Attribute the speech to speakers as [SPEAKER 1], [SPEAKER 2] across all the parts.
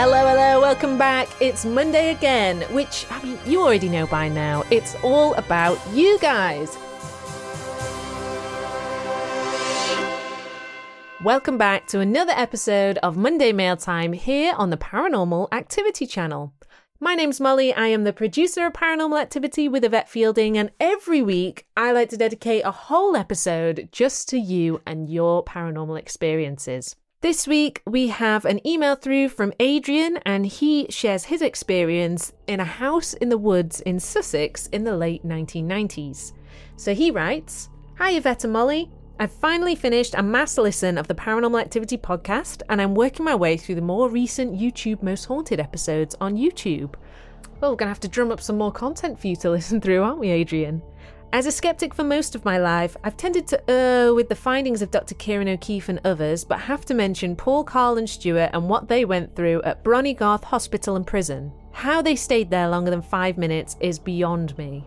[SPEAKER 1] Hello, hello, welcome back. It's Monday again, which, I mean, you already know by now. It's all about you guys. Welcome back to another episode of Monday Mail Time here on the Paranormal Activity Channel. My name's Molly. I am the producer of Paranormal Activity with Yvette Fielding, and every week I like to dedicate a whole episode just to you and your paranormal experiences. This week we have an email through from Adrian, and he shares his experience in a house in the woods in Sussex in the late 1990s. So he writes Hi, Yvette and Molly. I've finally finished a mass listen of the Paranormal Activity podcast, and I'm working my way through the more recent YouTube Most Haunted episodes on YouTube. Well, we're going to have to drum up some more content for you to listen through, aren't we, Adrian? As a skeptic for most of my life, I've tended to err with the findings of Dr. Ciarán O'Keeffe and others, but have to mention Paul, Karl, and Stuart and what they went through at Bronnygarth Hospital and Prison. How they stayed there longer than five minutes is beyond me.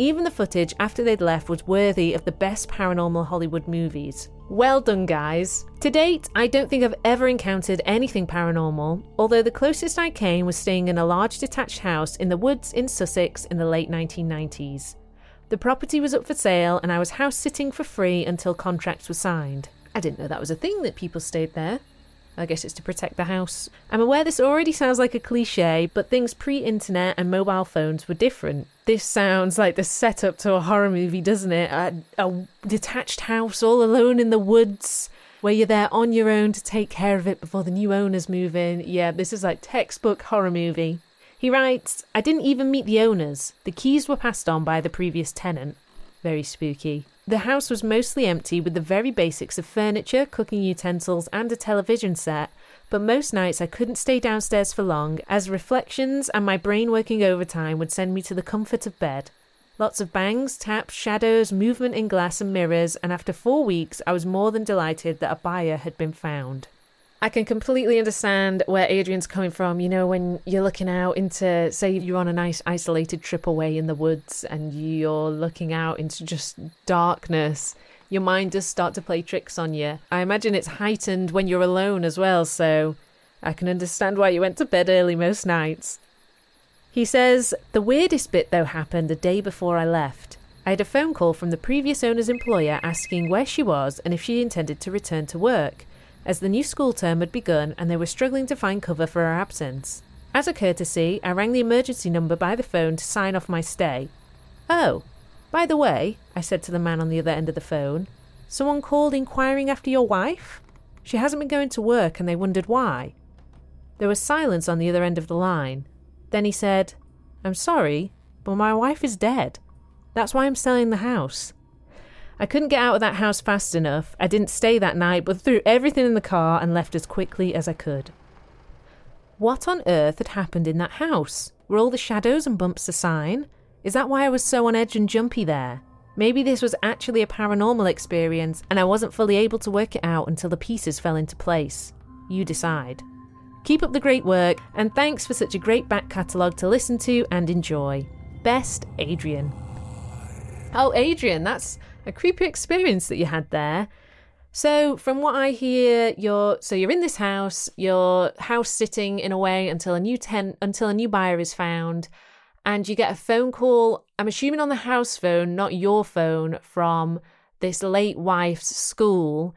[SPEAKER 1] Even the footage after they'd left was worthy of the best paranormal Hollywood movies. Well done, guys. To date, I don't think I've ever encountered anything paranormal, although the closest I came was staying in a large detached house in the woods in Sussex in the late 1990s. The property was up for sale, and I was house sitting for free until contracts were signed. I didn't know that was a thing that people stayed there. I guess it's to protect the house. I'm aware this already sounds like a cliche, but things pre internet and mobile phones were different. This sounds like the setup to a horror movie, doesn't it? A, a detached house all alone in the woods where you're there on your own to take care of it before the new owners move in. Yeah, this is like textbook horror movie. He writes, I didn't even meet the owners. The keys were passed on by the previous tenant. Very spooky. The house was mostly empty with the very basics of furniture, cooking utensils, and a television set, but most nights I couldn't stay downstairs for long, as reflections and my brain working overtime would send me to the comfort of bed. Lots of bangs, taps, shadows, movement in glass and mirrors, and after four weeks I was more than delighted that a buyer had been found. I can completely understand where Adrian's coming from. You know, when you're looking out into, say, you're on a nice isolated trip away in the woods and you're looking out into just darkness, your mind does start to play tricks on you. I imagine it's heightened when you're alone as well, so I can understand why you went to bed early most nights. He says, The weirdest bit, though, happened a day before I left. I had a phone call from the previous owner's employer asking where she was and if she intended to return to work as the new school term had begun and they were struggling to find cover for her absence. As a courtesy, I rang the emergency number by the phone to sign off my stay. Oh, by the way, I said to the man on the other end of the phone, someone called inquiring after your wife? She hasn't been going to work and they wondered why. There was silence on the other end of the line. Then he said, I'm sorry, but my wife is dead. That's why I'm selling the house. I couldn't get out of that house fast enough. I didn't stay that night, but threw everything in the car and left as quickly as I could. What on earth had happened in that house? Were all the shadows and bumps a sign? Is that why I was so on edge and jumpy there? Maybe this was actually a paranormal experience and I wasn't fully able to work it out until the pieces fell into place. You decide. Keep up the great work and thanks for such a great back catalogue to listen to and enjoy. Best, Adrian. Oh, Adrian, that's a creepy experience that you had there. So, from what I hear, you're so you're in this house, you're house sitting in a way until a new tent until a new buyer is found, and you get a phone call. I'm assuming on the house phone, not your phone, from this late wife's school,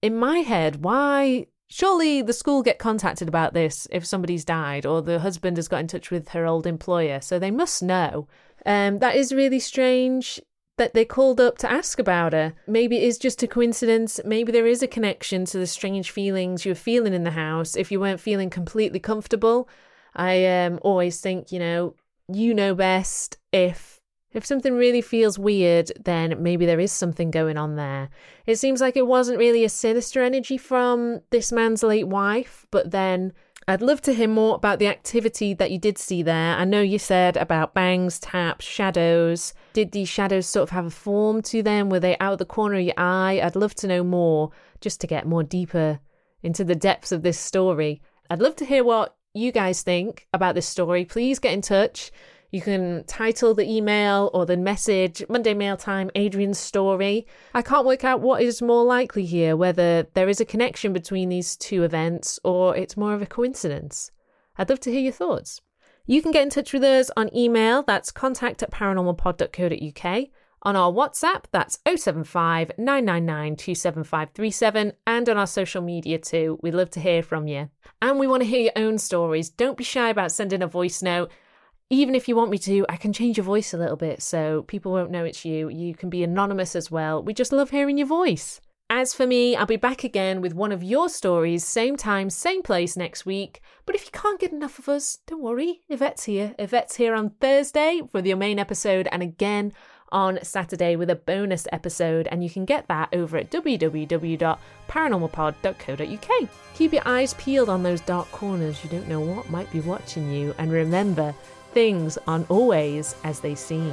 [SPEAKER 1] in my head, why surely the school get contacted about this if somebody's died or the husband has got in touch with her old employer, so they must know. Um, that is really strange that they called up to ask about her. Maybe it is just a coincidence. Maybe there is a connection to the strange feelings you were feeling in the house if you weren't feeling completely comfortable. I um, always think, you know, you know best if if something really feels weird, then maybe there is something going on there. It seems like it wasn't really a sinister energy from this man's late wife, but then I'd love to hear more about the activity that you did see there. I know you said about bangs, taps, shadows. Did these shadows sort of have a form to them? Were they out of the corner of your eye? I'd love to know more just to get more deeper into the depths of this story. I'd love to hear what you guys think about this story. Please get in touch. You can title the email or the message Monday Mail Time Adrian's story. I can't work out what is more likely here, whether there is a connection between these two events or it's more of a coincidence. I'd love to hear your thoughts. You can get in touch with us on email, that's contact at paranormalpod.co.uk, on our WhatsApp, that's 075 999 27537, and on our social media too. We'd love to hear from you. And we want to hear your own stories. Don't be shy about sending a voice note even if you want me to, I can change your voice a little bit so people won't know it's you. You can be anonymous as well. We just love hearing your voice. As for me, I'll be back again with one of your stories, same time, same place next week. But if you can't get enough of us, don't worry. Yvette's here. Yvette's here on Thursday for the main episode and again on Saturday with a bonus episode. And you can get that over at www.paranormalpod.co.uk. Keep your eyes peeled on those dark corners. You don't know what might be watching you. And remember, things aren't always as they seem.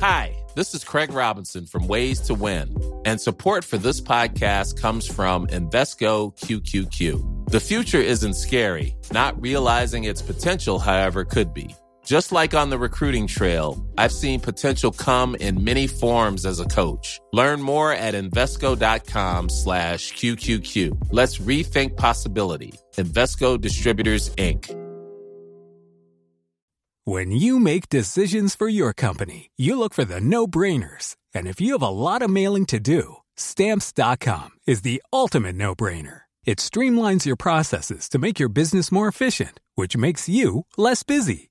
[SPEAKER 2] Hi, this is Craig Robinson from Ways to Win, and support for this podcast comes from Invesco QQQ. The future isn't scary, not realizing its potential, however, could be. Just like on the recruiting trail, I've seen potential come in many forms as a coach. Learn more at Invesco.com slash QQQ. Let's rethink possibility. Invesco Distributors, Inc.
[SPEAKER 3] When you make decisions for your company, you look for the no-brainers. And if you have a lot of mailing to do, Stamps.com is the ultimate no-brainer. It streamlines your processes to make your business more efficient, which makes you less busy.